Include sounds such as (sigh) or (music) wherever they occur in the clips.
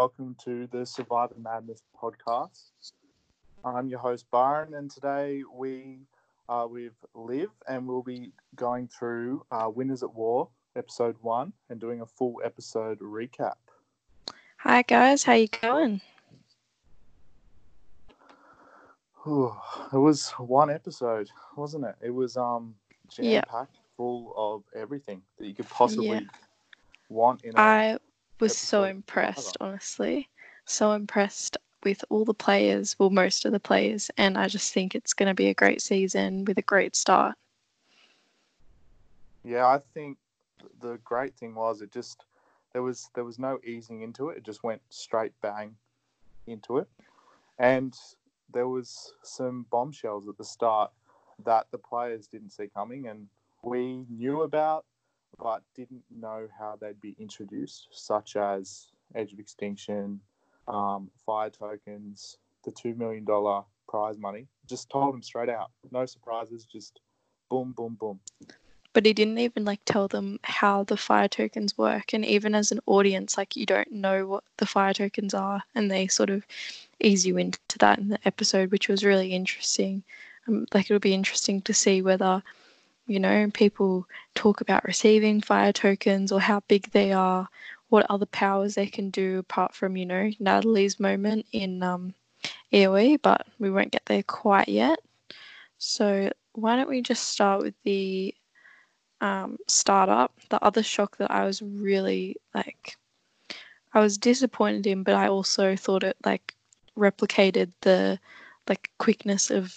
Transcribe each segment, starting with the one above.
welcome to the Survivor Madness podcast. I'm your host Byron, and today we are with Liv, and we'll be going through uh, Winners at War, episode one, and doing a full episode recap. Hi guys, how you going? Ooh, it was one episode, wasn't it? It was um jam packed, full of everything that you could possibly Yeah. want in a I was so impressed, honestly. So impressed with all the players, well, most of the players, and I just think it's going to be a great season with a great start. Yeah, I think the great thing was it just there was there was no easing into it. It just went straight bang into it, and there was some bombshells at the start that the players didn't see coming, and we knew about, but didn't know how they'd be introduced, such as Edge of Extinction, um, fire tokens, the two million dollar prize money. Just told them straight out, no surprises, just boom, boom, boom. But he didn't even like tell them how the fire tokens work, and even as an audience, like you don't know what the fire tokens are, and they sort of ease you into that in the episode, which was really interesting. Um, like it'll be interesting to see whether you know people talk about receiving fire tokens or how big they are, what other powers they can do apart from you know Natalie's moment in um, AOE, but we won't get there quite yet. So why don't we just start with the um, startup? The other shock that I was really like, I was disappointed in, but I also thought it like replicated the like quickness of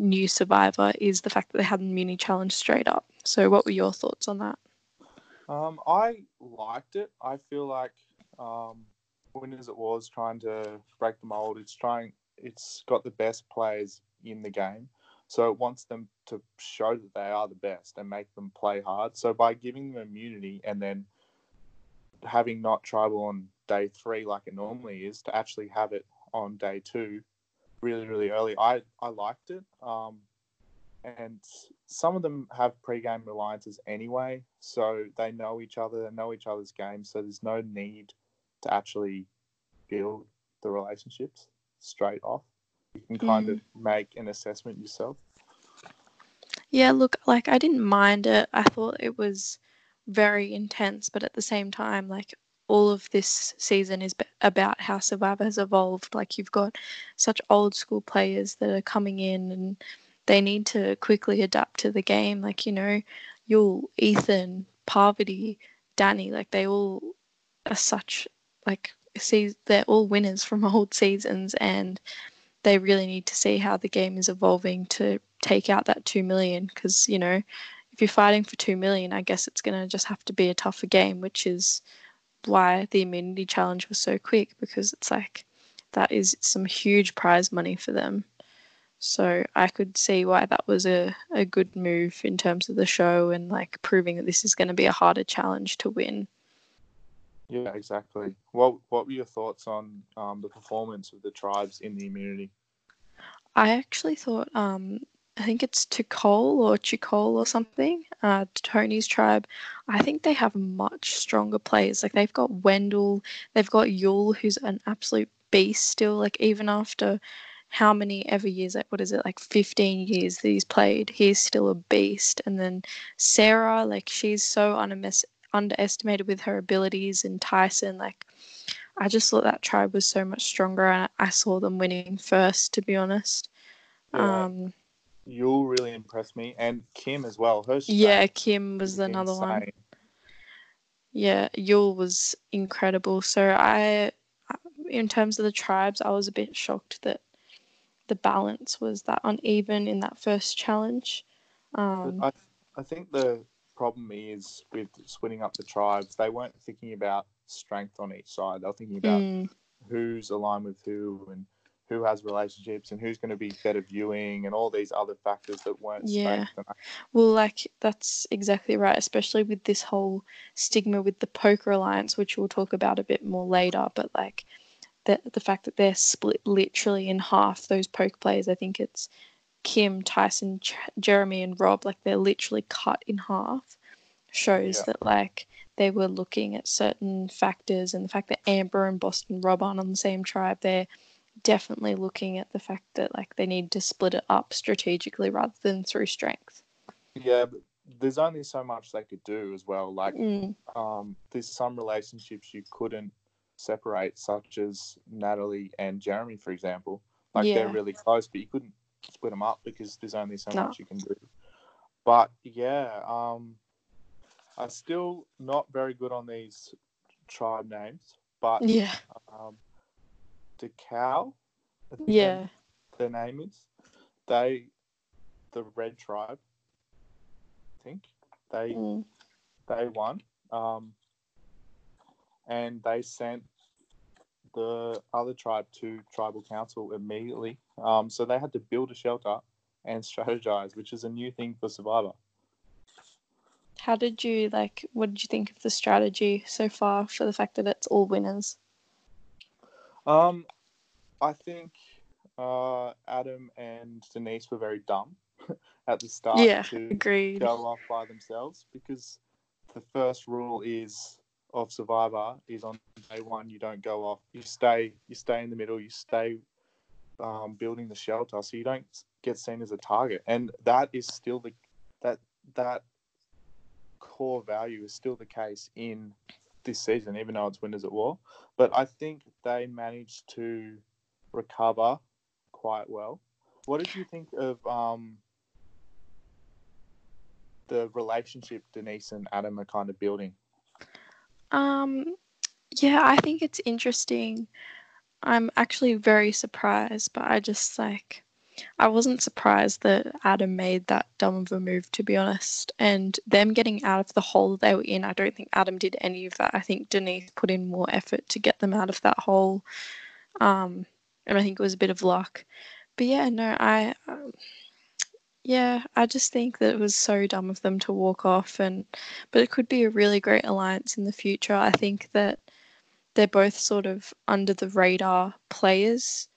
new Survivor is the fact that they had the mini challenge straight up. So what were your thoughts on that? Um, I liked it. I feel like um, Winners it was trying to break the mold. It's trying. It's got the best players in the game, so it wants them to show that they are the best and make them play hard. So by giving them immunity and then having not tribal on day three like it normally is, to actually have it on day two, really really early. I I liked it. Um, and some of them have pre-game alliances anyway, so they know each other, they know each other's games, so there's no need to actually build the relationships straight off. You can kind of make an assessment yourself. Yeah, look, like I didn't mind it. I thought it was very intense, but at the same time, like all of this season is about how Survivor has evolved. Like you've got such old school players that are coming in and they need to quickly adapt to the game. Like, you know, Yul, Ethan, Parvati, Danni, like they all are such like see they're all winners from (laughs) old seasons and they really need to see how the game is evolving to take out that 2 million because you know if you're fighting for 2 million i guess it's going to just have to be a tougher game which is why the immunity challenge was so quick because it's like that is some huge prize money for them so i could see why that was a, a good move in terms of the show and like proving that this is going to be a harder challenge to win Yeah, exactly. What What were your thoughts on um, the performance of the tribes in the immunity? I actually thought, um, I think it's Tukol or Chukol or something, uh, Tony's tribe. I think they have much stronger players. Like they've got Wendell, they've got Yul, who's an absolute beast still. Like even after how many ever years, like what is it, like 15 years that he's played, he's still a beast. And then Sarah, like she's so unames- underestimated with her abilities, and Tyson, like I just thought that tribe was so much stronger, and I saw them winning first, to be honest. Yeah, Um, Yul really impressed me, and Kim as well. Her yeah, Kim was another one. insane. Yeah, Yul was incredible. So I, in terms of the tribes, I was a bit shocked that the balance was that uneven in that first challenge. Um, I, I think the problem is with splitting up the tribes, they weren't thinking about strength on each side. They were thinking about mm, who's aligned with who and who has relationships and who's going to be better viewing and all these other factors that weren't Yeah. well, like that's exactly right, especially with this whole stigma with the poker alliance, which we'll talk about a bit more later. But like the the fact that they're split literally in half, those poker players, I think it's Kim, Tyson, Ch- Jeremy, and Rob. Like they're literally cut in half. shows Yeah. that like they were looking at certain factors and the fact that Amber and Boston Rob aren't on the same tribe, they're definitely looking at the fact that like they need to split it up strategically rather than through strength. Yeah, but there's only so much they could do as well. Like, Mm, um, there's some relationships you couldn't separate, such as Natalie and Jeremy, for example. Like they're really close, but you couldn't split them up because there's only so No. much you can do. But yeah, um, I'm still not very good on these tribe names, but yeah, um, Think yeah, their name is. They, the Red Tribe, I think they mm, they won, um, and they sent the other tribe to tribal council immediately. Um, so they had to build a shelter and (laughs) strategize, which is a new thing for Survivor. How did you like? What did you think of the strategy so far for the fact that it's all winners? Um, I think uh, Adam and Denise were very dumb (laughs) at the start yeah, to agreed. go off by themselves because the first rule is of Survivor is on day one you don't go off. You stay you stay in the middle. You stay um, building the shelter, so you don't get seen as a target. And that is still the that that core value is still the case in this season, even though it's winners at war. But I think they managed to recover quite well. What did you think of um, the relationship Denise and Adam are kind of building? Um, yeah, I think it's interesting. I'm actually very surprised, but I just like I wasn't surprised that Adam made that dumb of a move, to be honest. And them getting out of the hole they were in, I don't think Adam did any of that. I think Denise put in more effort to get them out of that hole. Um, and I think it was a bit of luck. But yeah, no, I, um, yeah, I just think that it was so dumb of them to walk off. And but it could be a really great alliance in the future. I think that they're both sort of under the radar players.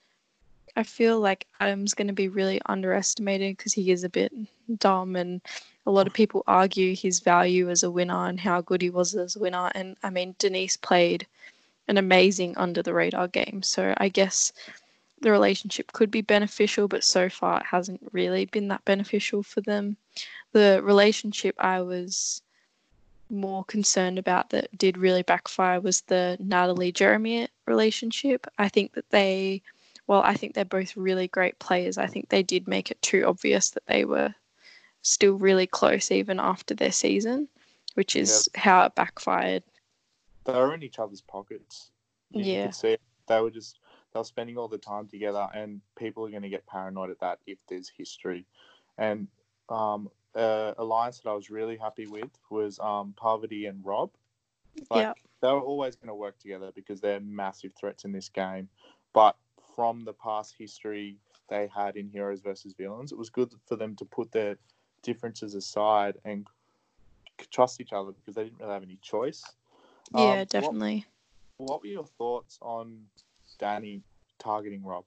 I feel like Adam's going to be really underestimated because he is a bit dumb, and a lot of oh. people argue his value as a winner and how good he was as a winner. And I mean, Denise played an amazing under the radar game, so I guess the relationship could be beneficial, but so far it hasn't really been that beneficial for them. The relationship I was more concerned about that did really backfire was the Natalie Jeremy relationship. I think that they, well, I think they're both really great players. I think they did make it too obvious that they were still really close even after their season, which is how it backfired. They were in each other's pockets. You, you Yeah. could see it. they were just they were spending all the time together, and people are going to get paranoid at that if there's history. And um, uh, alliance that I was really happy with was um, Parvati and Rob. Like, Yeah. They were always going to work together because they're massive threats in this game. But from the past history they had in Heroes versus Villains, it was good for them to put their differences aside and trust each other because they didn't really have any choice. Um, Yeah, what- definitely. what were your thoughts on Danni targeting Rob?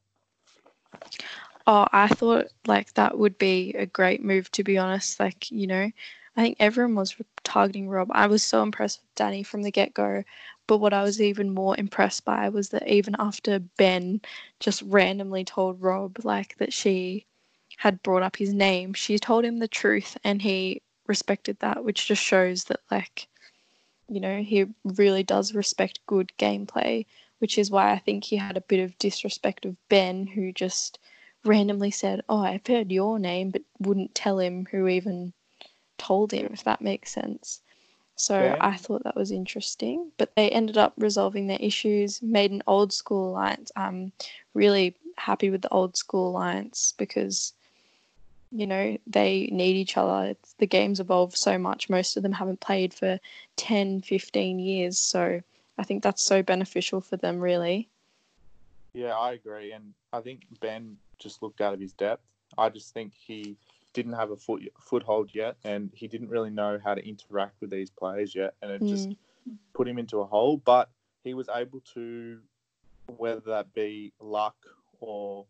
Oh, I thought like that would be a great move to be honest. Like, you know, I think everyone was targeting Rob. I was so impressed with Danni from the get go. But what I was even more impressed by was that even after Ben just randomly told Rob like that she had brought up his name, she told him the truth and he respected that, which just shows that like, you know, he really does respect good gameplay, which is why I think he had a bit of disrespect of Ben who just randomly said, Oh, I've heard your name, but wouldn't tell him who even told him, if that makes sense. So Ben- I thought that was interesting. But they ended up resolving their issues, made an old school alliance. I'm really happy with the old school alliance because, you know, they need each other. It's, the game's evolved so much. Most of them haven't played for 10, 15 years. So I think that's so beneficial for them, really. Yeah, I agree, and I think Ben just looked out of his depth. I just think he didn't have a foot foothold yet, and he didn't really know how to interact with these players yet, and it just Mm. put him into a hole. But he was able to, whether that be luck or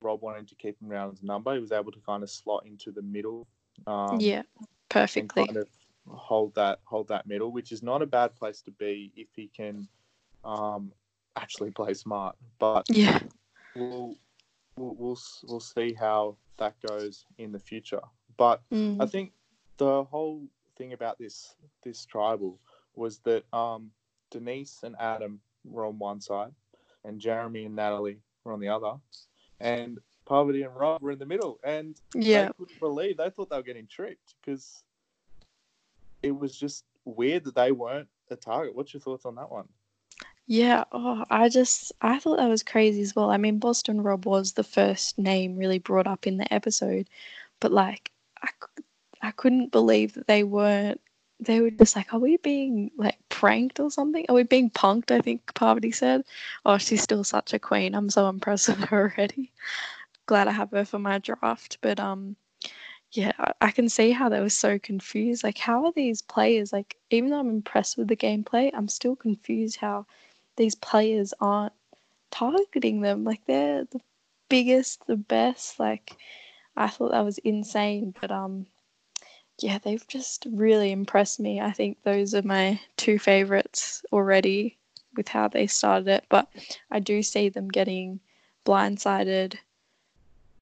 Rob wanting to keep him around his number, he was able to kind of slot into the middle. Um, yeah, perfectly. kind of hold that hold that middle, which is not a bad place to be if he can um, actually play smart. But Yeah. we'll, we'll we'll we'll see how that goes in the future. But I Mm. think the whole thing about this this tribal was that um, Denise and Adam were on one side, and Jeremy and Natalie were on the other, and Parvati and Rob were in the middle, and Yeah. they couldn't believe they thought they were getting tricked because it was just weird that they weren't a target. What's your thoughts on that one? Yeah, oh, I just I thought that was crazy as well. I mean, Boston Rob was the first name really brought up in the episode, but like I, I couldn't believe that they weren't. They were just like, are we being like pranked or something? Are we being punked? I think Parvati said. Oh, she's still such a queen. I'm so impressed with her already. Glad I have her for my draft, but um. Yeah, I- I can see how they were so confused. Like, how are these players like? Even though I'm impressed with the gameplay, I'm still confused how these players aren't targeting them. Like they're the biggest, the best. Like I thought that was insane. But um yeah, they've just really impressed me. I think those are my two favorites already with how they started it. But I do see them getting blindsided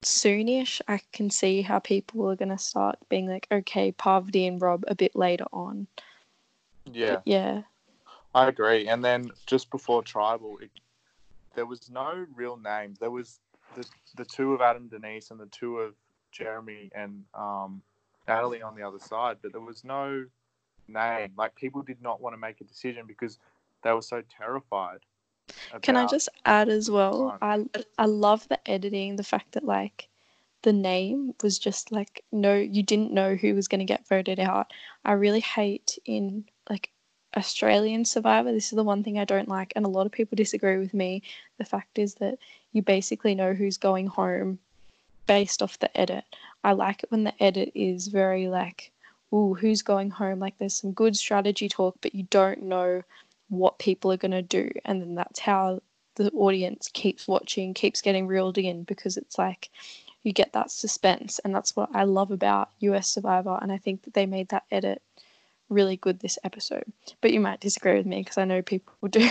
soonish. I can see how people are gonna start being like, okay, Parvati and Rob a bit later on. Yeah, But yeah. I agree. And then just before tribal, it, there was no real names. There was the the two of Adam Denise and the two of Jeremy and um, Natalie on the other side, but there was no name. Like people did not want to make a decision because they were so terrified. Can I just add as well? I I love the editing, the fact that like the name was just like no, you didn't know who was going to get voted out. I really hate in like Australian Survivor. This is the one thing I don't like, and a lot of people disagree with me. The fact is that you basically know who's going home based off the edit. I like it when the edit is very like, ooh, who's going home? Like there's some good strategy talk, but you don't know what people are going to do. And then that's how the audience keeps watching, keeps getting reeled in because it's like you get that suspense. And that's what I love about US Survivor. And I think that they made that edit really good this episode. But you might disagree with me because I know people (laughs) do.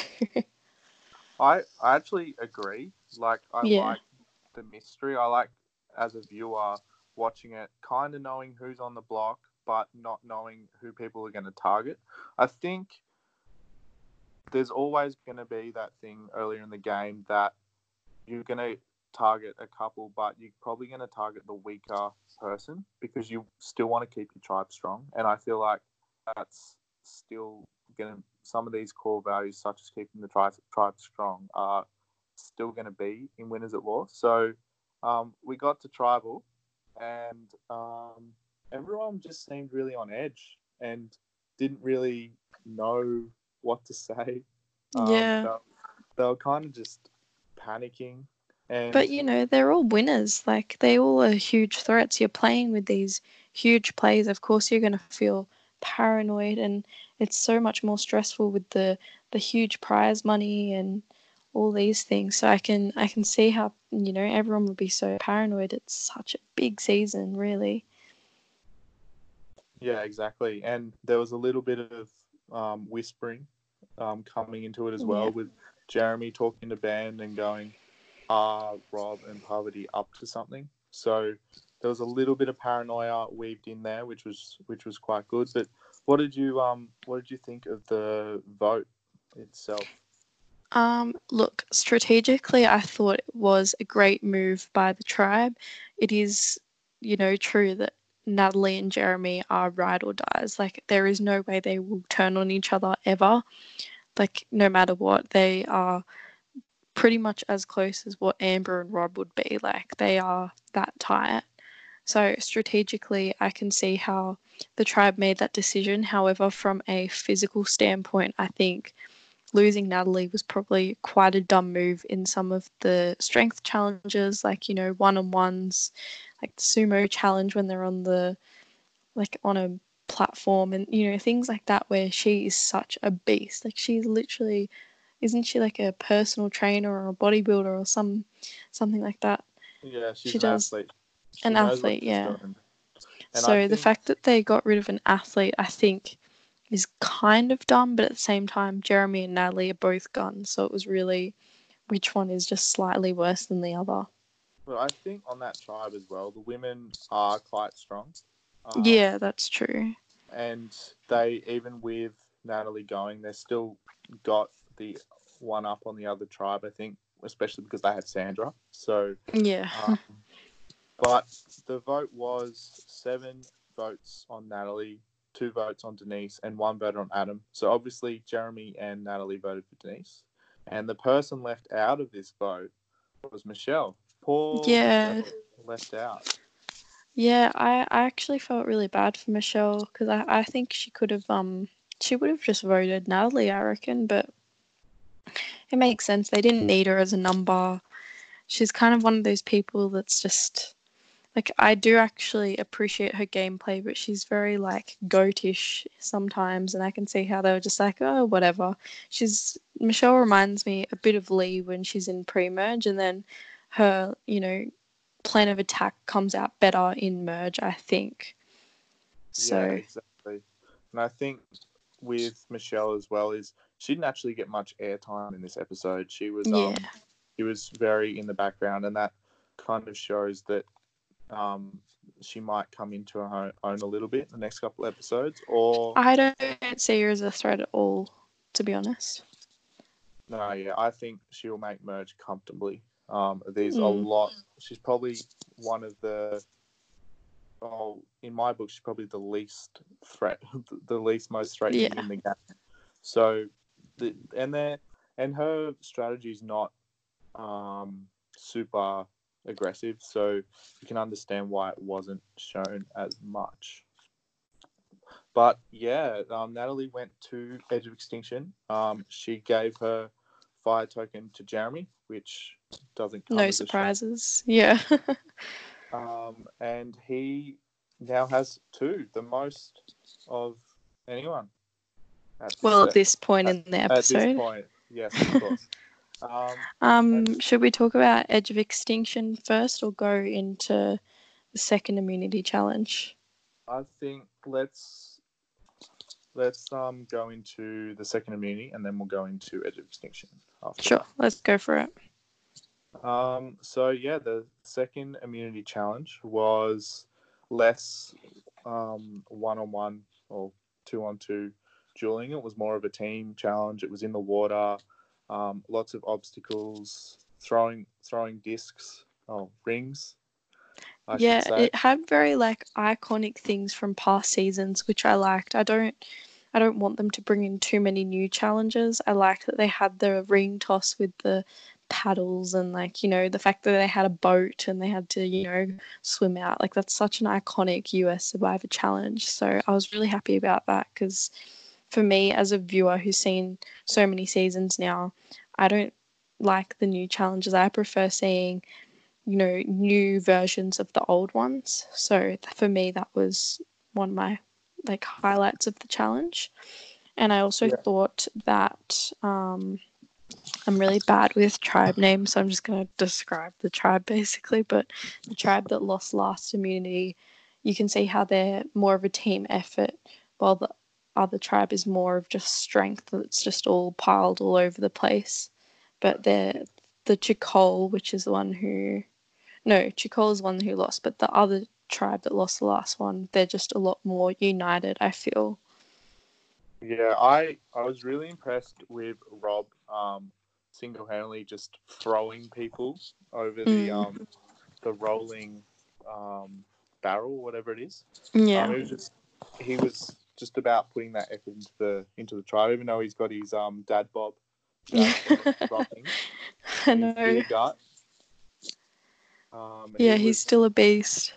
I I actually agree. Like I Yeah. like the mystery. I like as a viewer watching it, kind of knowing who's on the block, but not knowing who people are going to target. I think there's always going to be that thing earlier in the game that you're going to target a couple, but you're probably going to target the weaker person because you still want to keep your tribe strong. And I feel like that's still going to some of these core values, such as keeping the tribe, tribe strong, are still going to be in Winners at War. So um, we got to tribal, and um, everyone just seemed really on edge and didn't really know what to (laughs) say. Um, Yeah. they, were- they were kind of just panicking. And But you know, they're all winners. Like they all are huge threats. You're playing with these huge players. Of course, you're going to feel paranoid, and it's so much more stressful with the the huge prize money and all these things. So I can I can see how you know everyone would be so paranoid. It's such a big season, really. Yeah, exactly. And there was a little bit of um, whispering um, coming into it as well, Yeah. with Jeremy talking to Ben and going, "Are Rob and Parvati up to something?" So there was a little bit of paranoia weaved in there, which was which was quite good. But what did you um what did you think of the vote itself? Um, look, strategically, I thought it was a great move by the tribe. It is, you know, true that Natalie and Jeremy are ride or dies. Like, there is no way they will turn on each other ever. Like, no matter what, they are pretty much as close as what Amber and Rob would be. Like, they are that tight. So, strategically, I can see how the tribe made that decision. However, from a physical standpoint, I think losing Natalie was probably quite a dumb move in some of the strength challenges, like, you know, one on ones, like the sumo challenge when they're on the, like, on a platform and, you know, things like that where she is such a beast. Like, she's literally, isn't she like a personal trainer or a bodybuilder or some, something like that? Yeah, she's She an does- athlete. An athlete, yeah. And so I the fact that they got rid of an athlete, I think, is kind of dumb, but at the same time, Jeremy and Natalie are both guns, so it was really which one is just slightly worse than the other. But I think on that tribe as well, the women are quite strong. Um, yeah, that's true. and they even with Natalie going, they still got the one up on the other tribe. I think, especially because they had Sandra. So, Yeah. um, but the vote was seven votes on Natalie, two votes on Denise, and one vote on Adam. So obviously, Jeremy and Natalie voted for Denise, and the person left out of this vote was Michele. Poor Yeah. Michele left out. Yeah, I, I actually felt really bad for Michele because I, I think she could have um she would have just voted Natalie, I reckon, but it makes sense. They didn't need her as a number. She's kind of one of those people that's just like I do actually appreciate her gameplay, but she's very like goatish sometimes, and I can see how they were just like, oh, whatever. She's Michele reminds me a bit of Lee when she's in pre-merge, and then her, you know, plan of attack comes out better in merge, I think. So Yeah, exactly. And I think with Michele as well is she didn't actually get much airtime in this episode. She was yeah, um, she was very in the background, and that kind of shows that um, she might come into her own- a little bit in the next couple episodes. Or I don't see her as a threat at all, to be honest. no, yeah, I think she'll make merge comfortably. Um, there's a Mm. lot. She's probably one of the. Oh, in my book, she's probably the least threat, the least most threatening Yeah. in the game. So, the, and there, and her strategy is not um, super aggressive, so you can understand why it wasn't shown as much. But yeah, um, Natalie went to Edge of Extinction. Um, she gave her fire token to Jeremy, which doesn't come No as a shock. surprises. Yeah. (laughs) Um, and he now has two, the most of anyone. At well, at at- this point in the at this episode. point, yes, of course. (laughs) um, Um, should we talk about Edge of Extinction first or go into the second immunity challenge? I think let's let's um go into the second immunity, and then we'll go into Edge of Extinction. After Sure, let's go for it. Um, so yeah, the second immunity challenge was less um, one-on-one or two-on-two dueling. It was more of a team challenge. It was in the water, um, lots of obstacles, throwing throwing discs, oh rings. I yeah, it had very like iconic things from past seasons, which I liked. I don't, I don't want them to bring in too many new challenges. I liked that they had the ring toss with the paddles and like you know the fact that they had a boat and they had to you know swim out. Like that's such an iconic US Survivor challenge. So I was really happy about that because for me as a viewer who's seen so many seasons now, I don't like the new challenges. I prefer seeing you know, new versions of the old ones. So for me, that was one of my like highlights of the challenge. And I also Yeah. thought that um, I'm really bad with tribe names, so I'm just going to describe the tribe basically. But the tribe that lost last immunity, you can see how they're more of a team effort, while the other tribe is more of just strength that's just all piled all over the place. But they're the Chicole, which is the one who no, Chicole is one who lost, but the other tribe that lost the last one, they're just a lot more united, I feel. Yeah, I I was really impressed with Rob um, single handedly just throwing people over the Mm. um, the rolling um, barrel, whatever it is. Yeah. Um, it was just he was just about putting that effort into the into the tribe, even though he's got his um dad bob. (laughs) Rocking, (laughs) I know. gut. Um, Yeah, he's was- still a beast.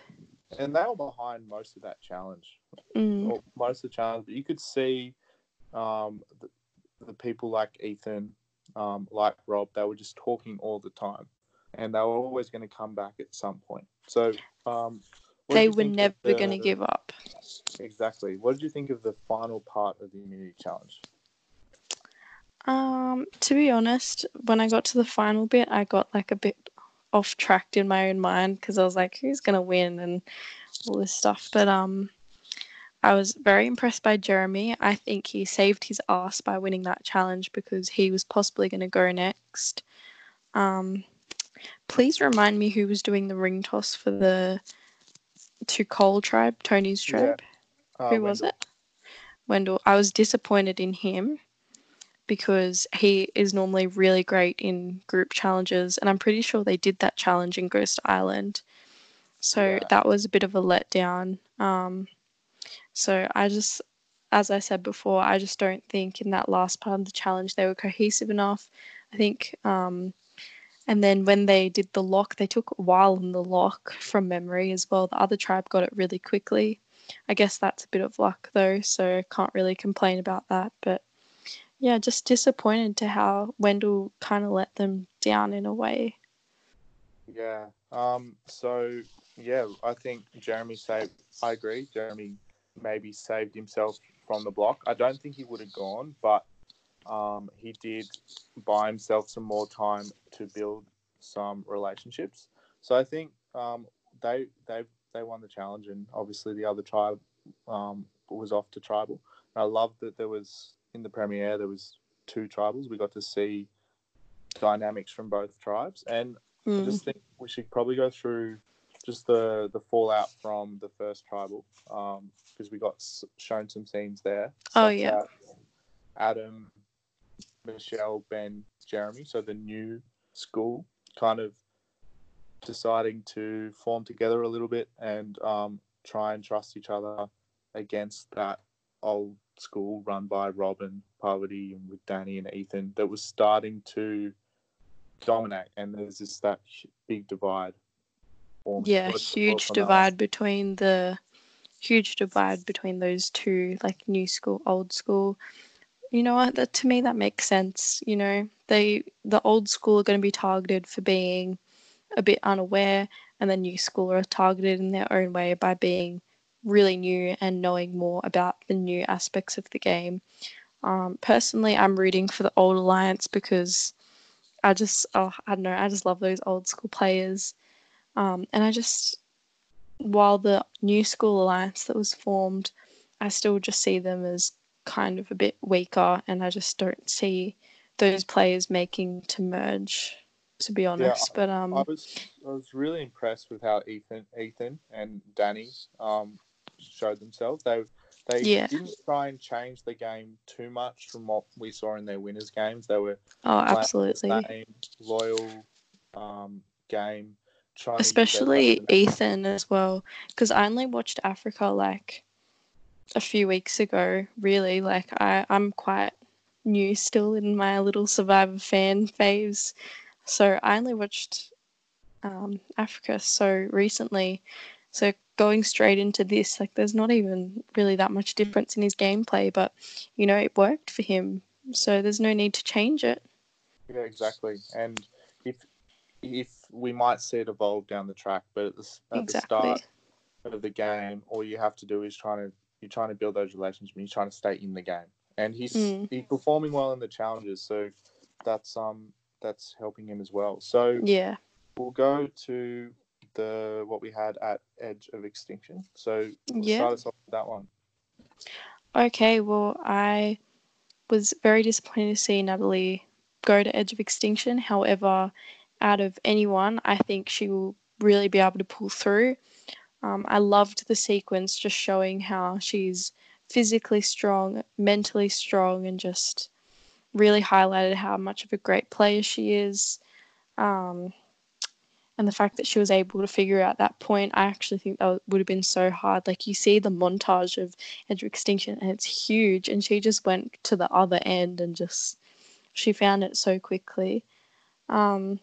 and they were behind most of that challenge. Mm. or most of the challenge, but you could see um, the, the people like Ethan, um, like Rob, they were just talking all the time, and they were always going to come back at some point. So um, what They were never the- going to give up. Exactly. What did you think of the final part of the immunity challenge? Um, to be honest, when I got to the final bit, I got like a bit off track in my own mind because I was like, who's gonna win? And all this stuff. But um, I was very impressed by Jeremy. I think he saved his ass by winning that challenge because he was possibly going to go next. Um, please remind me who was doing the ring toss for the to Cole tribe, Tony's tribe. Uh, who was it? Wendell. I was disappointed in him because he is normally really great in group challenges, and I'm pretty sure they did that challenge in Ghost Island. So Yeah. that was a bit of a letdown. Um, so I just, as I said before, I just don't think in that last part of the challenge they were cohesive enough. I think, um, and then when they did the lock, they took a while in the lock from memory as well. The other tribe got it really quickly. I guess that's a bit of luck though, so can't really complain about that. But yeah, just disappointed to how Wendell kind of let them down in a way. Yeah. Um. So yeah, I think Jeremy saved. I agree. Jeremy maybe saved himself from the block. I don't think he would have gone, but um, he did buy himself some more time to build some relationships. So I think um, they they they won the challenge, and obviously the other tribe um, was off to tribal. And I love that there was in the premiere there was two tribals. We got to see dynamics from both tribes, and I Mm. just think we should probably go through just the the fallout from the first tribal because we got s- shown some scenes there. Oh, yeah. Adam, Michele, Ben, Jeremy. So the new school kind of deciding to form together a little bit and um, try and trust each other against that old school run by Robin, Parvati, and with Danni and Ethan that was starting to dominate. And there's just that big divide. Yeah, huge thoughts on that one? divide between the huge divide between those two, like new school, old school. You know what? That to me that makes sense. You know, they the old school are going to be targeted for being a bit unaware, and the new school are targeted in their own way by being really new and knowing more about the new aspects of the game. Um, personally, I'm rooting for the old alliance because I just, oh, I don't know, I just love those old school players. Um, and I just, while the new school alliance that was formed, I still just see them as kind of a bit weaker, and I just don't see those players making to merge, to be honest. but um, I was I was really impressed with how Ethan Ethan and Danni um, showed themselves. They they Yeah. didn't try and change the game too much from what we saw in their winners games. They were oh, absolutely. same loyal um, game, trying to use especially Ethan as well, because I only watched Africa like a few weeks ago. Really, like I, I'm quite new still in my little Survivor fan phase, so I only watched um, Africa so recently. So going straight into this, like, there's not even really that much difference in his gameplay, but you know, it worked for him. So there's no need to change it. Yeah, exactly. And if if we might see it evolve down the track, but at the, at the start of the game, all you have to do is trying to you're trying to build those relationships. You're trying to stay in the game, and he's Mm. he's performing well in the challenges, so that's um that's helping him as well. So Yeah. we'll go to the what we had at Edge of Extinction. So Yeah. start us off with that one. Okay, well, I was very disappointed to see Natalie go to Edge of Extinction. However, out of anyone, I think she will really be able to pull through. Um, I loved the sequence just showing how she's physically strong, mentally strong, and just really highlighted how much of a great player she is. Um, and the fact that she was able to figure out that point, I actually think that would have been so hard. Like you see the montage of Edge of Extinction, and it's huge, and she just went to the other end and just she found it so quickly. Um,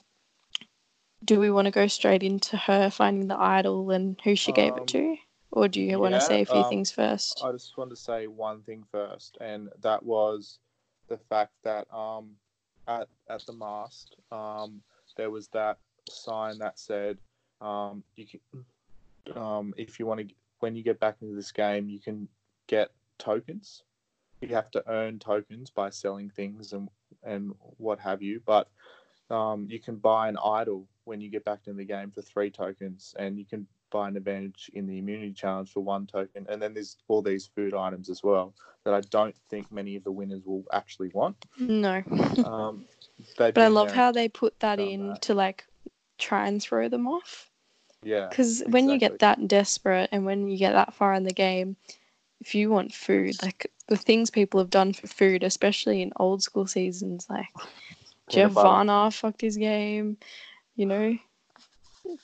do we want to go straight into her finding the idol and who she gave Um, it to, or do you want to say a few um, things first? I just want to say one thing first, and that was the fact that um, at at the mast um, there was that sign that said um, you can um, if you want to when you get back into this game you can get tokens. You have to earn tokens by selling things and and what have you, but um, you can buy an idol when you get back into the game for three tokens, and you can buy an advantage in the immunity challenge for one token, and then there's all these food items as well that I don't think many of the winners will actually want. No. (laughs) Um, but I love how they put that in that. to like try and throw them off. Yeah. Because exactly. when you get that desperate and when you get that far in the game, if you want food, like the things people have done for food, especially in old school seasons, like Jeff Varner fucked his game, you know.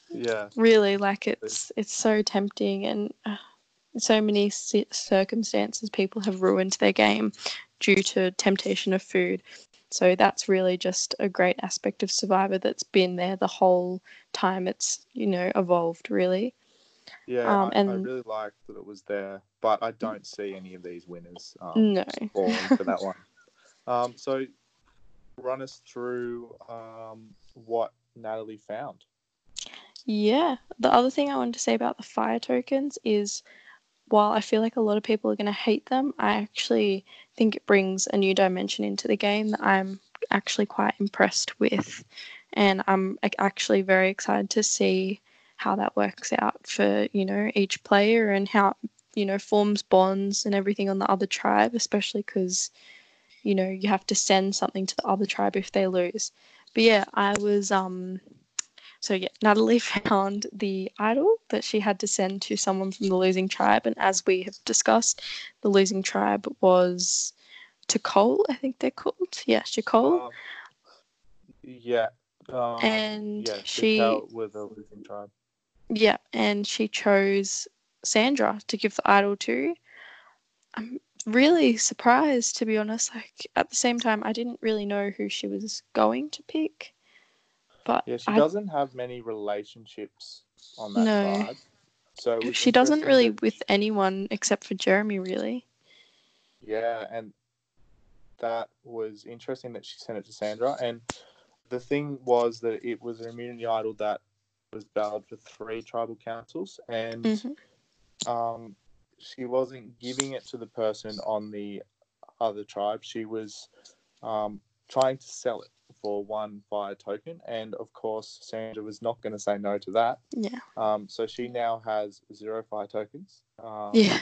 Yeah. Really, like it's it's so tempting, and uh, so many circumstances people have ruined their game due to temptation of food. So that's really just a great aspect of Survivor that's been there the whole time it's you know evolved really. Yeah, um, I, and I really like that it was there, but I don't see any of these winners. Um, no, for that (laughs) one. Um, so run us through um, what Natalie found. Yeah, the other thing I wanted to say about the fire tokens is while I feel like a lot of people are going to hate them, I actually think it brings a new dimension into the game that I'm actually quite impressed with. And I'm actually very excited to see how that works out for, you know, each player and how, you know, forms bonds and everything on the other tribe, especially because, you know, you have to send something to the other tribe if they lose. But yeah, I was um so yeah, Natalie (laughs) found the idol that she had to send to someone from the losing tribe, and as we have discussed, the losing tribe was Chakol, I think they're called. Yeah, Chakol. Um, yeah. Um, and yeah, she with the losing tribe. Yeah, and she chose Sandra to give the idol to. I'm really surprised, to be honest. Like at the same time, I didn't really know who she was going to pick. But yeah, she I, doesn't have many relationships on that no. side. So she doesn't really with anyone except for Jeremy, really. Yeah, and that was interesting that she sent it to Sandra. And the thing was that it was an immunity idol that was valid for three tribal councils, and mm-hmm. um, she wasn't giving it to the person on the other tribe. She was um, trying to sell it for one fire token, and of course, Sandra was not going to say no to that. Yeah. Um, so she now has zero fire tokens. Um, yeah.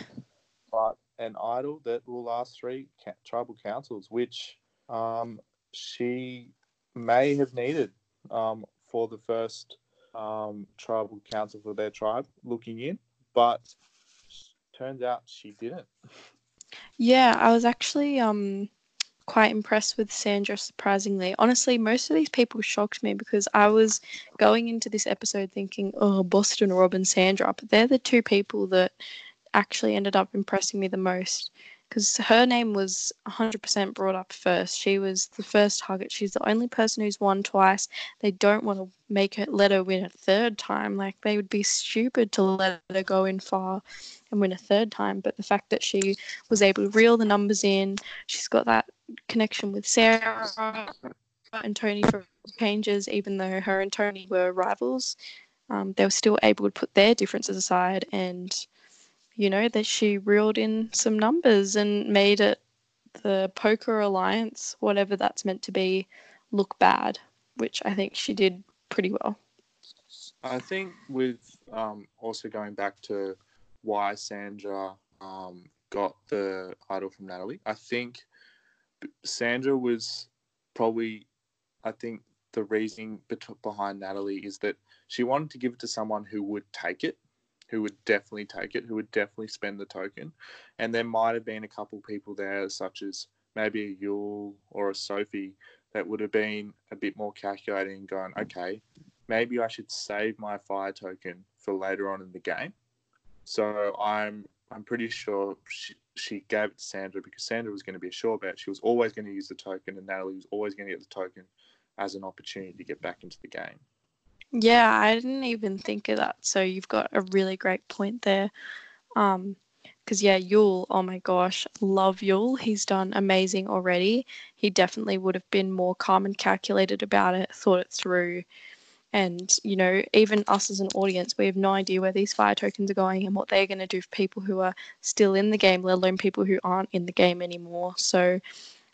But an idol that will last three ca- tribal councils, which um, she may have needed um, for the first um, tribal council for their tribe looking in, but turns out she didn't. Yeah, I was actually um quite impressed with Sandra, surprisingly. Honestly, most of these people shocked me because I was going into this episode thinking, oh, Boston Rob and Sandra, but they're the two people that actually ended up impressing me the most because her name was 100% brought up first. She was the first target. She's the only person who's won twice. They don't want to make her let her win a third time. Like they would be stupid to let her go in far and win a third time. But the fact that she was able to reel the numbers in, she's got that connection with Sarah and Tony for changes, even though her and Tony were rivals. Um, they were still able to put their differences aside and you know, that she reeled in some numbers and made it the poker alliance, whatever that's meant to be, look bad, which I think she did pretty well. I think with um, also going back to why Sandra um, got the idol from Natalie, I think Sandra was probably, I think the reasoning behind Natalie is that she wanted to give it to someone who would take it who would definitely take it, who would definitely spend the token. And there might have been a couple people there, such as maybe a Yul or a Sophie, that would have been a bit more calculating, and going, okay, maybe I should save my fire token for later on in the game. So I'm I'm pretty sure she, she gave it to Sandra because Sandra was going to be a sure bet. She was always going to use the token, and Natalie was always going to get the token as an opportunity to get back into the game. Yeah, I didn't even think of that. So you've got a really great point there. Um, because yeah, Yul, oh my gosh, love Yul. He's done amazing already. He definitely would have been more calm and calculated about it, thought it through. And, you know, even us as an audience, we have no idea where these fire tokens are going and what they're going to do for people who are still in the game, let alone people who aren't in the game anymore. So,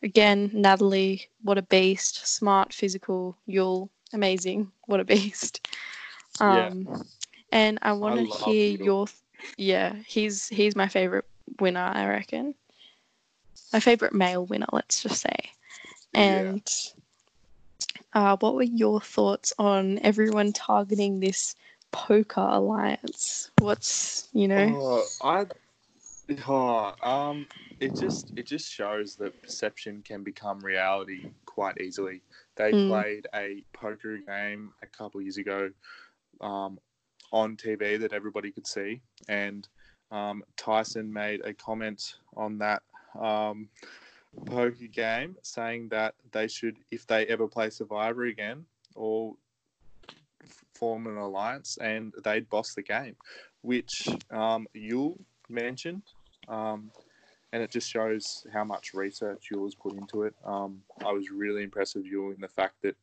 again, Natalie, what a beast. Smart, physical, Yul, amazing. What a beast. (laughs) Um, yeah. And I want to hear your. Yeah, he's he's my favorite winner. I reckon. My favorite male winner. Let's just say. And uh, what were your thoughts on everyone targeting this poker alliance? What's you know? Oh, I. Oh, um, it just it just shows that perception can become reality quite easily. They Mm. played a poker game a couple years ago, um, on TV that everybody could see, and um, Tyson made a comment on that um, poker game saying that they should, if they ever play Survivor again, or form an alliance, and they'd boss the game, which um, Yul mentioned. Um, and it just shows how much research has put into it. Um, I was really impressed with Yul in the fact that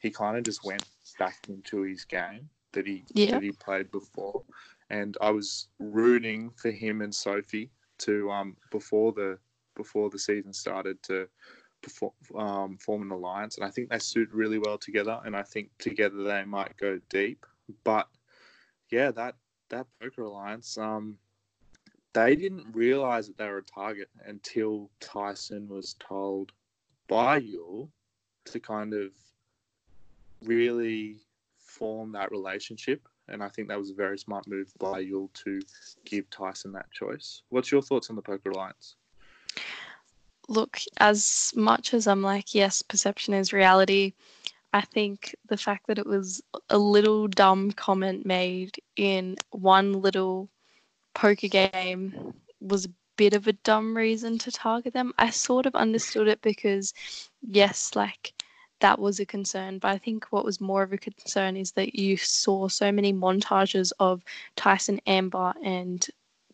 he kind of just went back into his game that he Yeah. that he played before, and I was rooting for him and Sophie to um, before the before the season started to perform, um, form an alliance, and I think they suit really well together, and I think together they might go deep. But yeah, that that poker alliance, um, they didn't realize that they were a target until Tyson was told by Yul to kind of really form that relationship. And I think that was a very smart move by Yul to give Tyson that choice. What's your thoughts on the poker alliance? look, as much as I'm like, yes, perception is reality, I think the fact that it was a little dumb comment made in one little poker game was a bit of a dumb reason to target them. I sort of understood it because, yes, like that was a concern, but I think what was more of a concern is that you saw so many montages of Tyson, Amber, and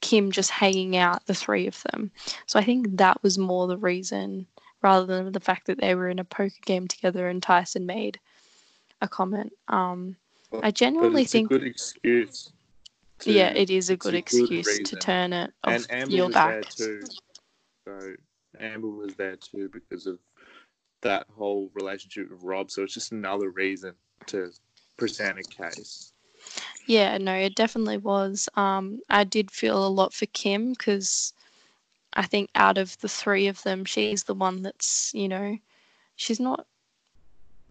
Kim just hanging out, the three of them. So I think that was more the reason rather than the fact that they were in a poker game together and Tyson made a comment. Um, I But genuinely it's think, a good excuse. To- yeah, it is a good a good excuse to turn it off and your back. there too. So Amber was there too because of that whole relationship with Rob. So it's just another reason to present a case. Yeah, no, it definitely was. Um, I did feel a lot for Kim because I think out of the three of them, she's the one that's, you know, she's not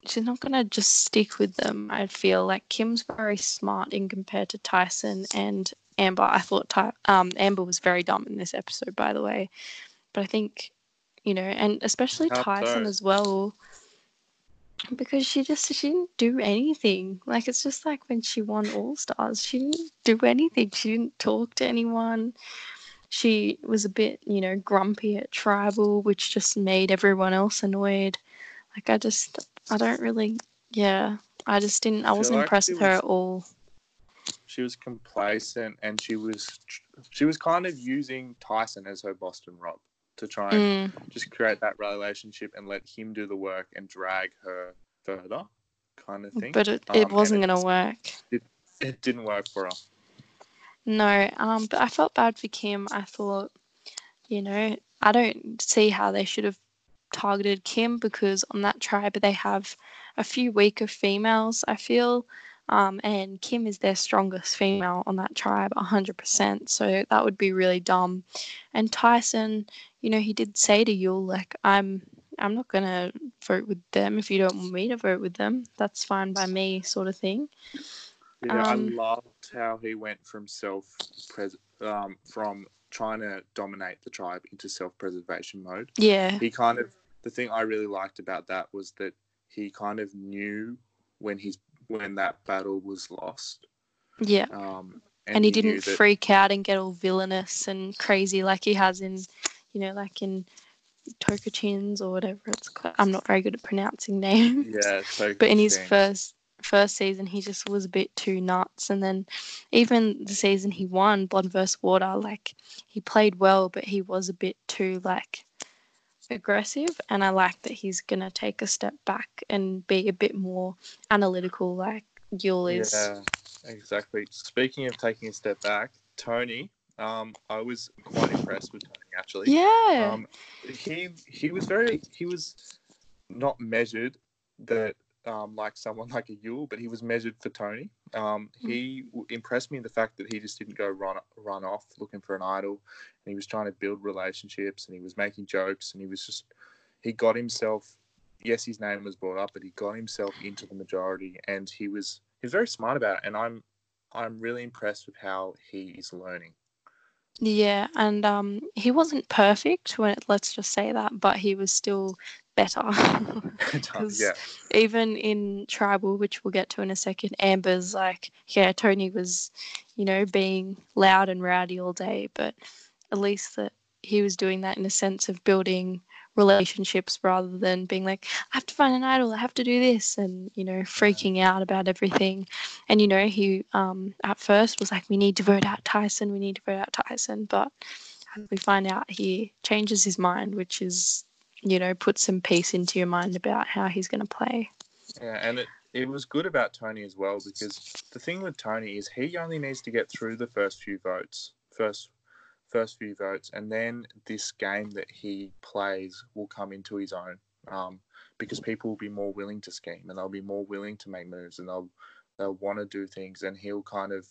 she's not gonna just stick with them. I feel like Kim's very smart in compared to Tyson and Amber. I thought Ty- um, Amber was very dumb in this episode, by the way. But I think, you know, and especially How Tyson so? as well, because she just she didn't do anything. Like it's just like when she won All Stars, she didn't do anything. She didn't talk to anyone. She was a bit, you know, grumpy at Tribal, which just made everyone else annoyed. Like I just, I don't really, yeah, I just didn't. I wasn't like impressed it with her was- at all. She was complacent and she was she was kind of using Tyson as her Boston Rob to try and Mm, just create that relationship and let him do the work and drag her further, kind of thing. but it, Um, it and wasn't gonna work. It didn't work for her. No, um, but I felt bad for Kim. I thought, you know, I don't see how they should have targeted Kim because on that tribe they have a few weaker females, I feel. Um, and Kim is their strongest female on that tribe, 100%. So that would be really dumb. And Tyson, you know, he did say to Yul, like, I'm. I'm not gonna vote with them if you don't want me to vote with them. That's fine by me, sort of thing. Yeah, Um, I loved how he went from self pres um, from trying to dominate the tribe into self preservation mode. Yeah, He kind of the thing I really liked about that was that he kind of knew when he's when that battle was lost. yeah. Um, and, he knew didn't that- freak out and get all villainous and crazy like he has in, you know, like in Tocantins or whatever it's called. I'm not very good at pronouncing names. Yeah, so (laughs) but in his first first season, he just was a bit too nuts. And then even the season he won, Blood vs Water, like he played well, but he was a bit too like aggressive. And I like that he's gonna take a step back and be a bit more analytical, like Yul is. Yeah, exactly. Speaking of taking a step back, Tony, um, I was quite impressed with Tony actually. Yeah. Um, he he was very he was not measured that um, like someone (laughs) like a Yul, but he was measured for Tony. Um, he w- impressed me in the fact that he just didn't go run run off looking for an idol, and he was trying to build relationships, and he was making jokes, and he was just he got himself. Yes, his name was brought up, but he got himself into the majority, and he was he was very smart about it. And I'm I'm really impressed with how he is learning. Yeah, and um, he wasn't perfect when let's just say that, but he was still (laughs) (laughs) better. 'Cause yeah, even in tribal, which we'll get to in a second, Amber's like, yeah, Tony was, you know, being loud and rowdy all day, but at least that he was doing that in a sense of building relationships rather than being like, I have to find an idol, I have to do this, and you know, freaking out about everything. And you know, he um at first was like, we need to vote out Tyson, we need to vote out Tyson, but as we find out, he changes his mind, which is you know, put some peace into your mind about how he's going to play. Yeah, and it, it was good about Tony as well because the thing with Tony is he only needs to get through the first few votes, first first few votes, and then this game that he plays will come into his own. Um, because people will be more willing to scheme and they'll be more willing to make moves and they'll they'll want to do things and he'll kind of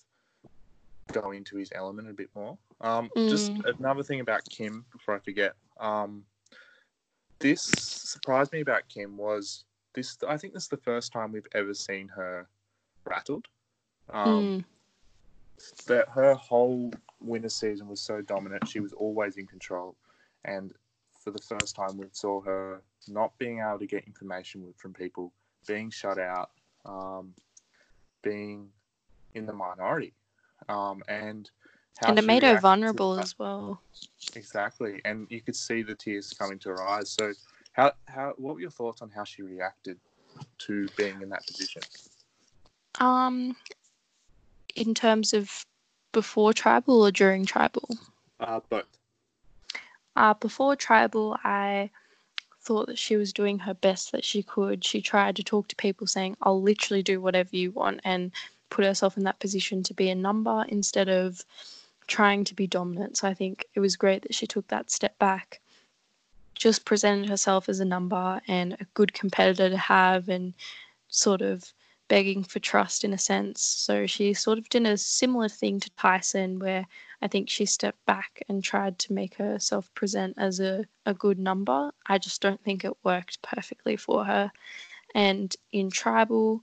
go into his element a bit more. Um, Just Mm. another thing about Kim before I forget. Um, this surprised me about Kim was this. I think this is the first time we've ever seen her rattled. Um, Mm. That her whole winter season was so dominant. She was always in control, and for the first time, we saw her not being able to get information from people, being shut out, um, being in the minority, um, and how and it made her vulnerable as well. Exactly, and you could see the tears coming to her eyes. So, how how what were your thoughts on how she reacted to being in that position? Um, in terms of before tribal or during tribal? Uh, both. Uh, before tribal, I thought that she was doing her best that she could. She tried to talk to people saying, I'll literally do whatever you want, and put herself in that position to be a number instead of trying to be dominant. So I think it was great that she took that step back, just presented herself as a number and a good competitor to have, and sort of begging for trust in a sense. So she sort of did a similar thing to Tyson, where I think she stepped back and tried to make herself present as a, a good number. I just don't think it worked perfectly for her. And in tribal,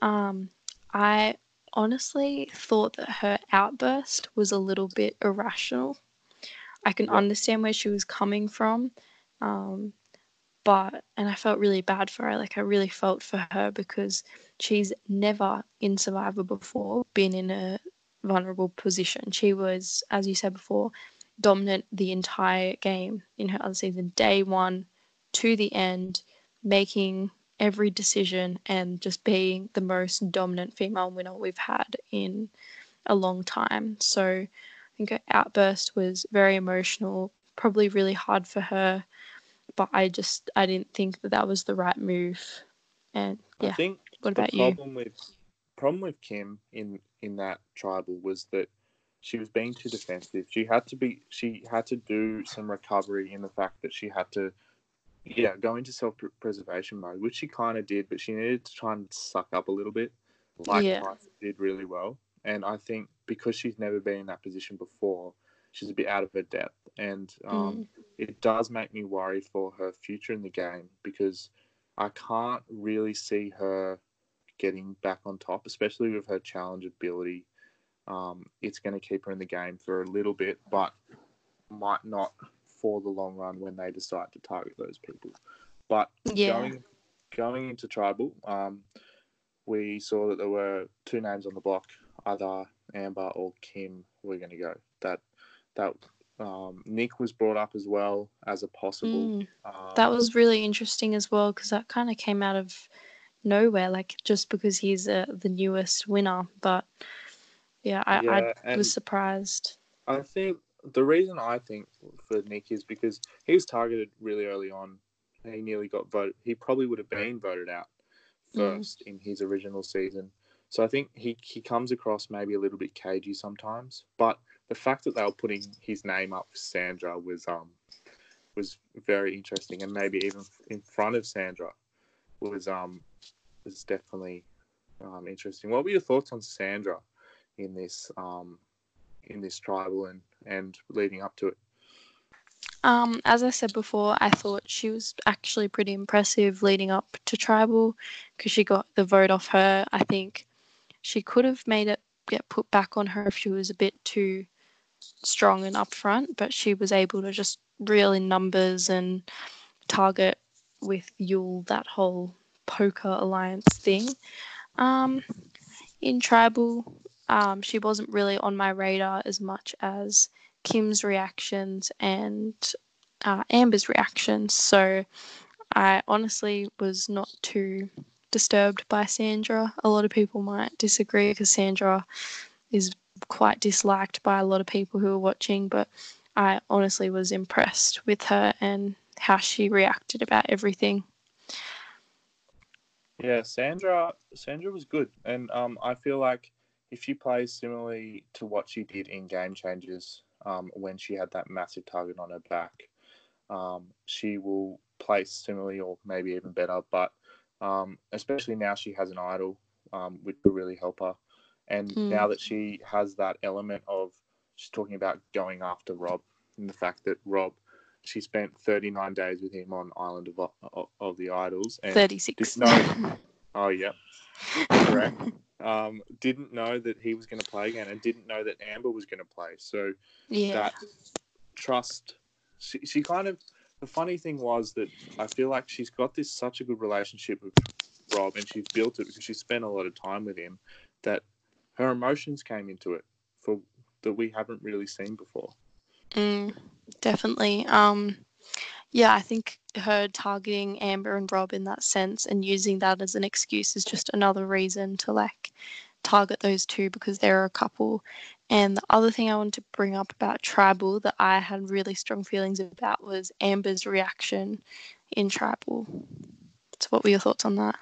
um, I honestly thought that her outburst was a little bit irrational. I can understand where she was coming from. Um, but and I felt really bad for her. Like I really felt for her because she's never in Survivor before been in a vulnerable position. She was, as you said before, dominant the entire game in her other season, day one to the end, making every decision and just being the most dominant female winner we've had in a long time. So I think her outburst was very emotional, probably really hard for her, but I just I didn't think that that was the right move. And I yeah, think what the about you? problem with problem with Kim in in that tribal was that she was being too defensive. She had to be she had to do some recovery in the fact that she had to yeah go into self preservation mode, which she kind of did, but she needed to try and suck up a little bit, like Yeah. Tyson did really well. And I think because she's never been in that position before, she's a bit out of her depth, and um, it does make me worry for her future in the game because I can't really see her getting back on top, especially with her challenge ability. Um, it's going to keep her in the game for a little bit, but might not for the long run when they decide to target those people. But Yeah. going going into tribal, um, we saw that there were two names on the block, either Amber or Kim were going to go. That that um, Nick was brought up as well as a possible. Mm. Um, That was really interesting as well because that kind of came out of nowhere, like just because he's uh, the newest winner. But yeah, I, Yeah, I was surprised. I think the reason I think for Nick is because he was targeted really early on. He nearly got voted. He probably would have been voted out Mm. first in his original season. So I think he, he comes across maybe a little bit cagey sometimes. But the fact that they were putting his name up for Sandra was um was very interesting, and maybe even in front of Sandra was um is definitely um, interesting. What were your thoughts on Sandra in this um, in this tribal and and leading up to it? Um, as I said before, I thought she was actually pretty impressive leading up to tribal because she got the vote off her. I think she could have made it get put back on her if she was a bit too strong and upfront, but she was able to just reel in numbers and target with Yul that whole poker alliance thing. Um, in tribal, um, she wasn't really on my radar as much as Kim's reactions and uh, Amber's reactions. So I honestly was not too disturbed by Sandra. A lot of people might disagree because Sandra is quite disliked by a lot of people who are watching, but I honestly was impressed with her and how she reacted about everything. Yeah, Sandra Sandra was good, and um, I feel like if she plays similarly to what she did in Game Changers, um, when she had that massive target on her back, um, she will play similarly or maybe even better. But um, especially now she has an idol, um, which will really help her. And mm. now that she has that element of she's talking about going after Rob and the fact that Rob she spent 39 days with him on Island of, of, of the Idols. And 36. Know, (laughs) oh, yeah. Correct. Um, didn't know that he was going to play again and didn't know that Amber was going to play. So yeah. that trust, she, she kind of, the funny thing was that I feel like she's got this such a good relationship with Rob and she's built it because she spent a lot of time with him that her emotions came into it for that we haven't really seen before. Mm, definitely. Um, yeah, I think her targeting Amber and Rob in that sense and using that as an excuse is just another reason to like target those two because they're a couple. And the other thing I wanted to bring up about Tribal that I had really strong feelings about was Amber's reaction in Tribal. So, what were your thoughts on that?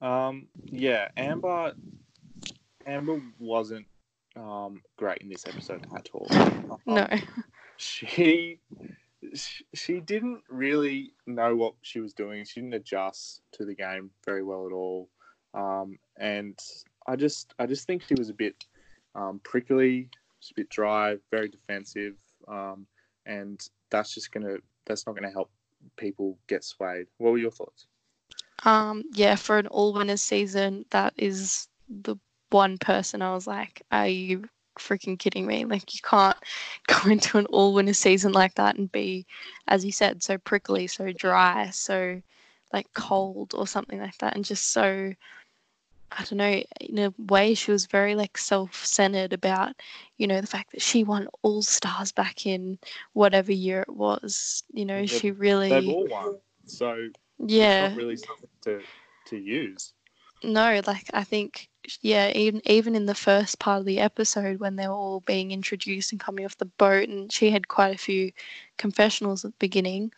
Um, yeah, Amber. Amber wasn't um, great in this episode at all. (laughs) Um, no. She she didn't really know what she was doing. She didn't adjust to the game very well at all. Um, and I just I just think she was a bit um, prickly, a bit dry, very defensive, um, and that's just gonna that's not gonna help people get swayed. What were your thoughts? Um, yeah, for an all winners season, that is the one person I was like, are you freaking kidding me? Like, you can't (laughs) go into an all winner season like that and be, as you said, so prickly, so dry, so like cold or something like that, and just so. I don't know, in a way, she was very like self centered about, you know, the fact that she won All Stars back in whatever year it was. You know, she really. They've all won. So, yeah. Really something to, to use. No, like, I think yeah, even even in the first part of the episode when they were all being introduced and coming off the boat, and she had quite a few confessionals at the beginning.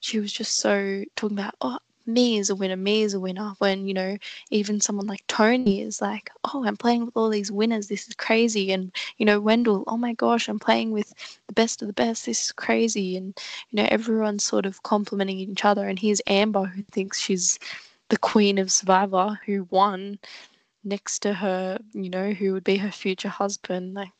She was just so talking about, oh, me is a winner, me is a winner. When you know, even someone like Tony is like, oh, I'm playing with all these winners, this is crazy. And you know, Wendell, oh my gosh, I'm playing with the best of the best, this is crazy. And you know, everyone's sort of complimenting each other. And here's Amber who thinks she's the queen of Survivor who won next to her, you know, who would be her future husband. Like,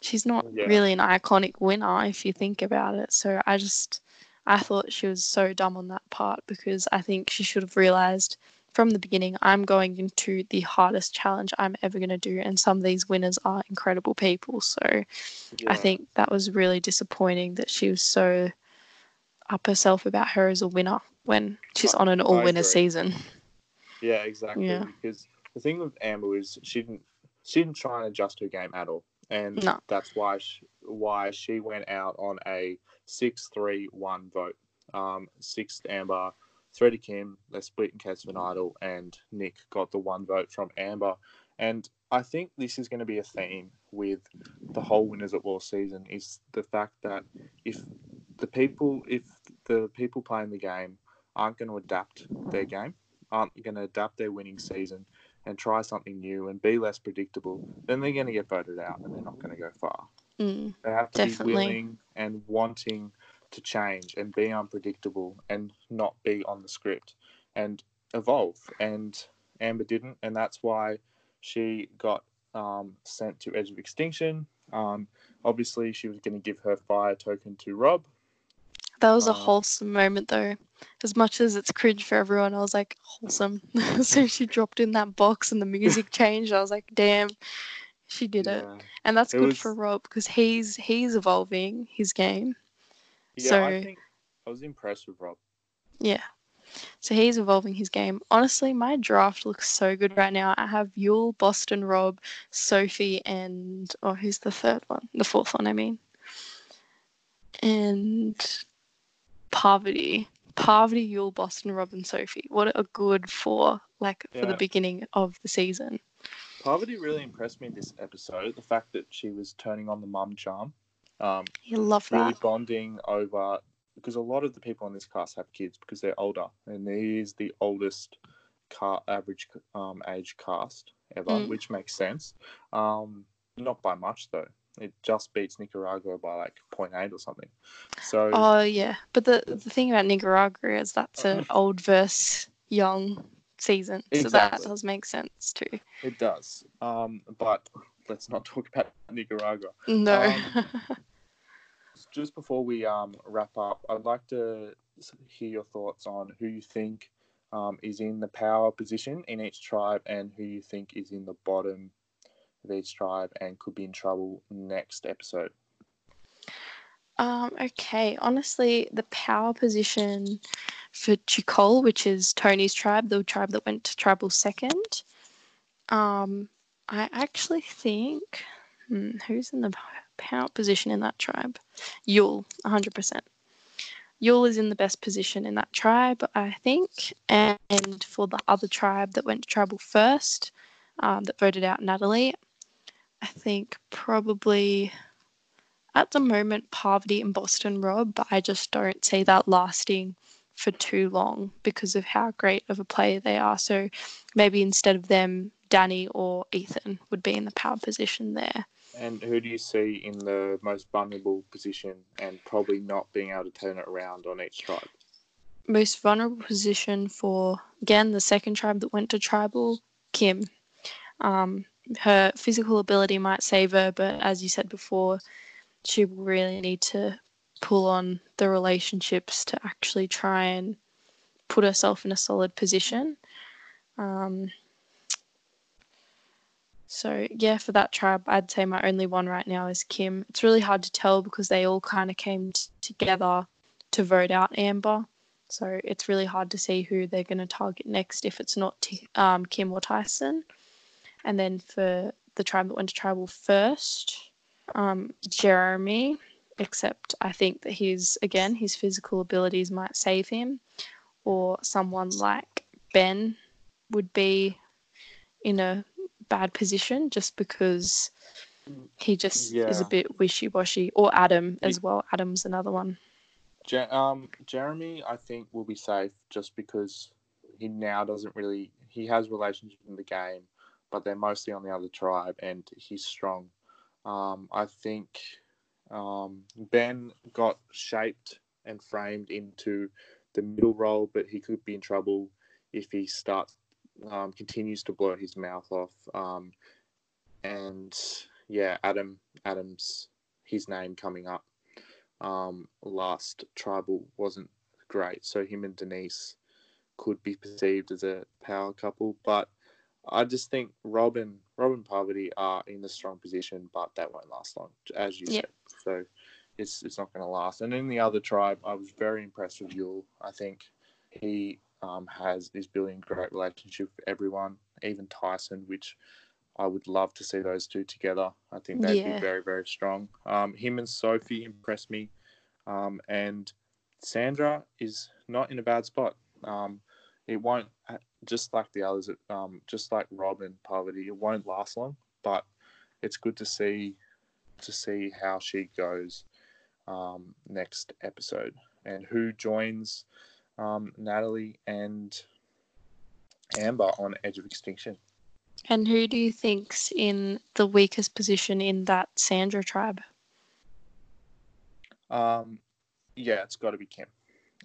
she's not yeah. really an iconic winner if you think about it. So I just, I thought she was so dumb on that part because I think she should have realized from the beginning I'm going into the hardest challenge I'm ever going to do, and some of these winners are incredible people. So yeah. I think that was really disappointing that she was so up herself about her as a winner when she's on an all winner season. Yeah, exactly. Yeah. Because the thing with Amber is she didn't she didn't try and adjust her game at all, and no. that's why she, why she went out on a six three one vote. Um, sixth Amber, three to Kim, they split in case of an idol, and Nick got the one vote from Amber. And I think this is going to be a theme with the whole Winners at War season is the fact that if the people if the people playing the game aren't going to adapt their game, aren't going to adapt their winning season, and try something new and be less predictable, then they're going to get voted out and they're not going to go far. Mm, they have to definitely. be willing and wanting to change and be unpredictable and not be on the script. And evolve, and Amber didn't, and that's why she got um, sent to Edge of Extinction. Um, obviously, she was going to give her fire token to Rob. That was a Uh, wholesome moment, though. As much as it's cringe for everyone, I was like, wholesome. (laughs) so she dropped in that box and the music (laughs) changed. I was like, damn, she did it. Yeah, And that's It good was- for Rob because he's he's evolving his game. yeah. I So- think I was impressed with Rob. Yeah. So he's evolving his game. Honestly, my draft looks so good right now. I have Yul, Boston, Rob, Sophie, and oh, who's the third one? The fourth one, I mean. And Parvati. Parvati, Yul, Boston, Rob, and Sophie. What a good four, like for the beginning of the season. Parvati really impressed me this episode. The fact that she was turning on the mum charm, um, You love really that. bonding over because a lot of the people in this cast have kids because they're older, and he is the oldest car average um, age cast ever, Mm. which makes sense. Um, not by much though. It just beats Nicaragua by like 0.8 or something. So Oh yeah, but the the thing about Nicaragua is that's an (laughs) old versus young season, so that does make sense too. it does. Um, but let's not talk about (laughs) Nicaragua. No. Um, (laughs) just before we um, wrap up, I'd like to hear your thoughts on who you think um, is in the power position in each tribe and who you think is in the bottom of each tribe and could be in trouble next episode. Um, okay, honestly, the power position for Chikol, which is Tony's tribe, the tribe that went to tribal second, um, I actually think hmm, who's in the power position in that tribe? Yul, 100%. Yul is in the best position in that tribe, I think. And for the other tribe that went to tribal first, um, that voted out Natalie, I think probably at the moment Parvati and Boston Rob, but I just don't see that lasting for too long because of how great of a player they are. So maybe instead of them, Danni or Ethan would be in the power position there. And who do you see in the most vulnerable position and probably not being able to turn it around on each tribe? Most vulnerable position for again the second tribe that went to tribal, Kim. Um, her physical ability might save her, but as you said before, she will really need to pull on the relationships to actually try and put herself in a solid position. Um, so yeah, for that tribe, I'd say my only one right now is Kim. It's really hard to tell because they all kind of came t- together to vote out Amber. So it's really hard to see who they're going to target next if it's not T- um, Kim or Tyson. And then for the tribe that went to tribal first, um, Jeremy, except I think that his, again, his physical abilities might save him, or someone like Ben would be in a bad position just because he just is a bit wishy washy, or Adam as well. Adam's another one. Je- um, Jeremy, I think, will be safe just because he now doesn't really. He has relationships in the game, but they're mostly on the other tribe, and he's strong. Um, I think um, Ben got shaped and framed into the middle role, but he could be in trouble if he starts um, continues to blow his mouth off. Um, and yeah, Adam Adams, his name coming up um, last tribal wasn't great. So him and Denise could be perceived as a power couple, but I just think Robin, Rob and Parvati are in the strong position, but that won't last long, as you Yep. said. So it's it's not going to last. And in the other tribe, I was very impressed with Yul. I think he um, has is building a great relationship with everyone, even Tyson, which I would love to see those two together. I think they'd Yeah. be very, very strong. Um, him and Sophie impressed me. Um, and Sandra is not in a bad spot. Um, it won't, just like the others, um, just like Rob and Parvati, it won't last long, but it's good to see to see how she goes um, next episode and who joins um, Natalie and Amber on Edge of Extinction. And who do you think's in the weakest position in that Sandra tribe? Um, yeah, it's got to be Kim.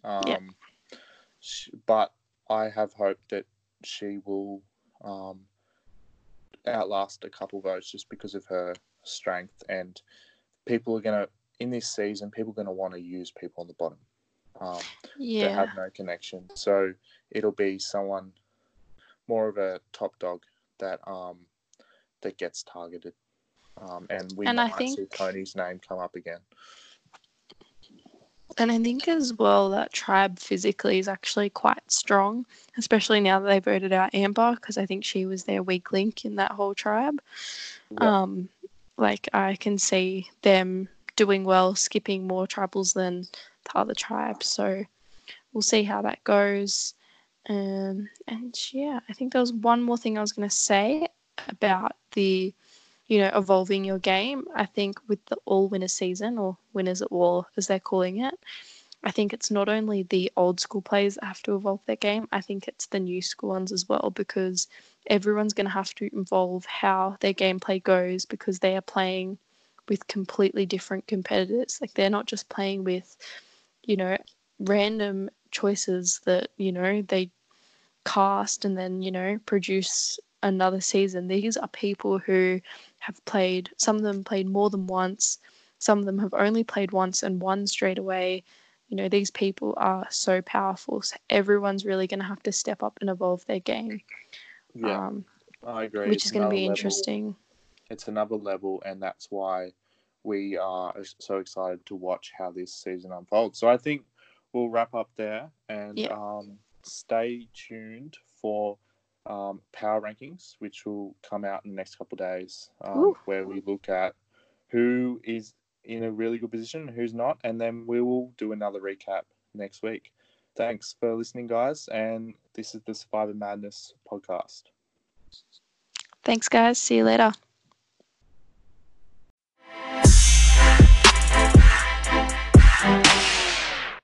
Um, Yeah. sh- but I have hope that she will um, outlast a couple votes just because of her strength. And people are going to, in this season, people are going to want to use people on the bottom um, Yeah. that have no connection. So it'll be someone more of a top dog that um, that gets targeted. Um, and we And I might see Tony's name come up again. And I think as well that tribe physically is actually quite strong, especially now that they voted out Amber, because I think she was their weak link in that whole tribe. Yeah. Um, like I can see them doing well, skipping more tribals than the other tribes. So we'll see how that goes. Um, and yeah, I think there was one more thing I was going to say about the, you know, evolving your game. I think with the all winner season or winners at war, as they're calling it, I think it's not only the old school players that have to evolve their game, I think it's the new school ones as well because everyone's going to have to evolve how their gameplay goes because they are playing with completely different competitors. Like they're not just playing with, you know, random choices that, you know, they cast and then, you know, produce another season. These are people who have played, some of them played more than once, some of them have only played once and won straight away. You know, these people are so powerful. So everyone's really going to have to step up and evolve their game, Yeah, um, I agree. which It's is going to be level- interesting. It's another level, and that's why we are so excited to watch how this season unfolds. So I think we'll wrap up there and Yeah. um, stay tuned for um, power rankings, which will come out in the next couple of days, um, where we look at who is in a really good position, who's not, and then we will do another recap next week. Thanks for listening, guys, and this is the Survivor Madness podcast. Thanks, guys. See you later.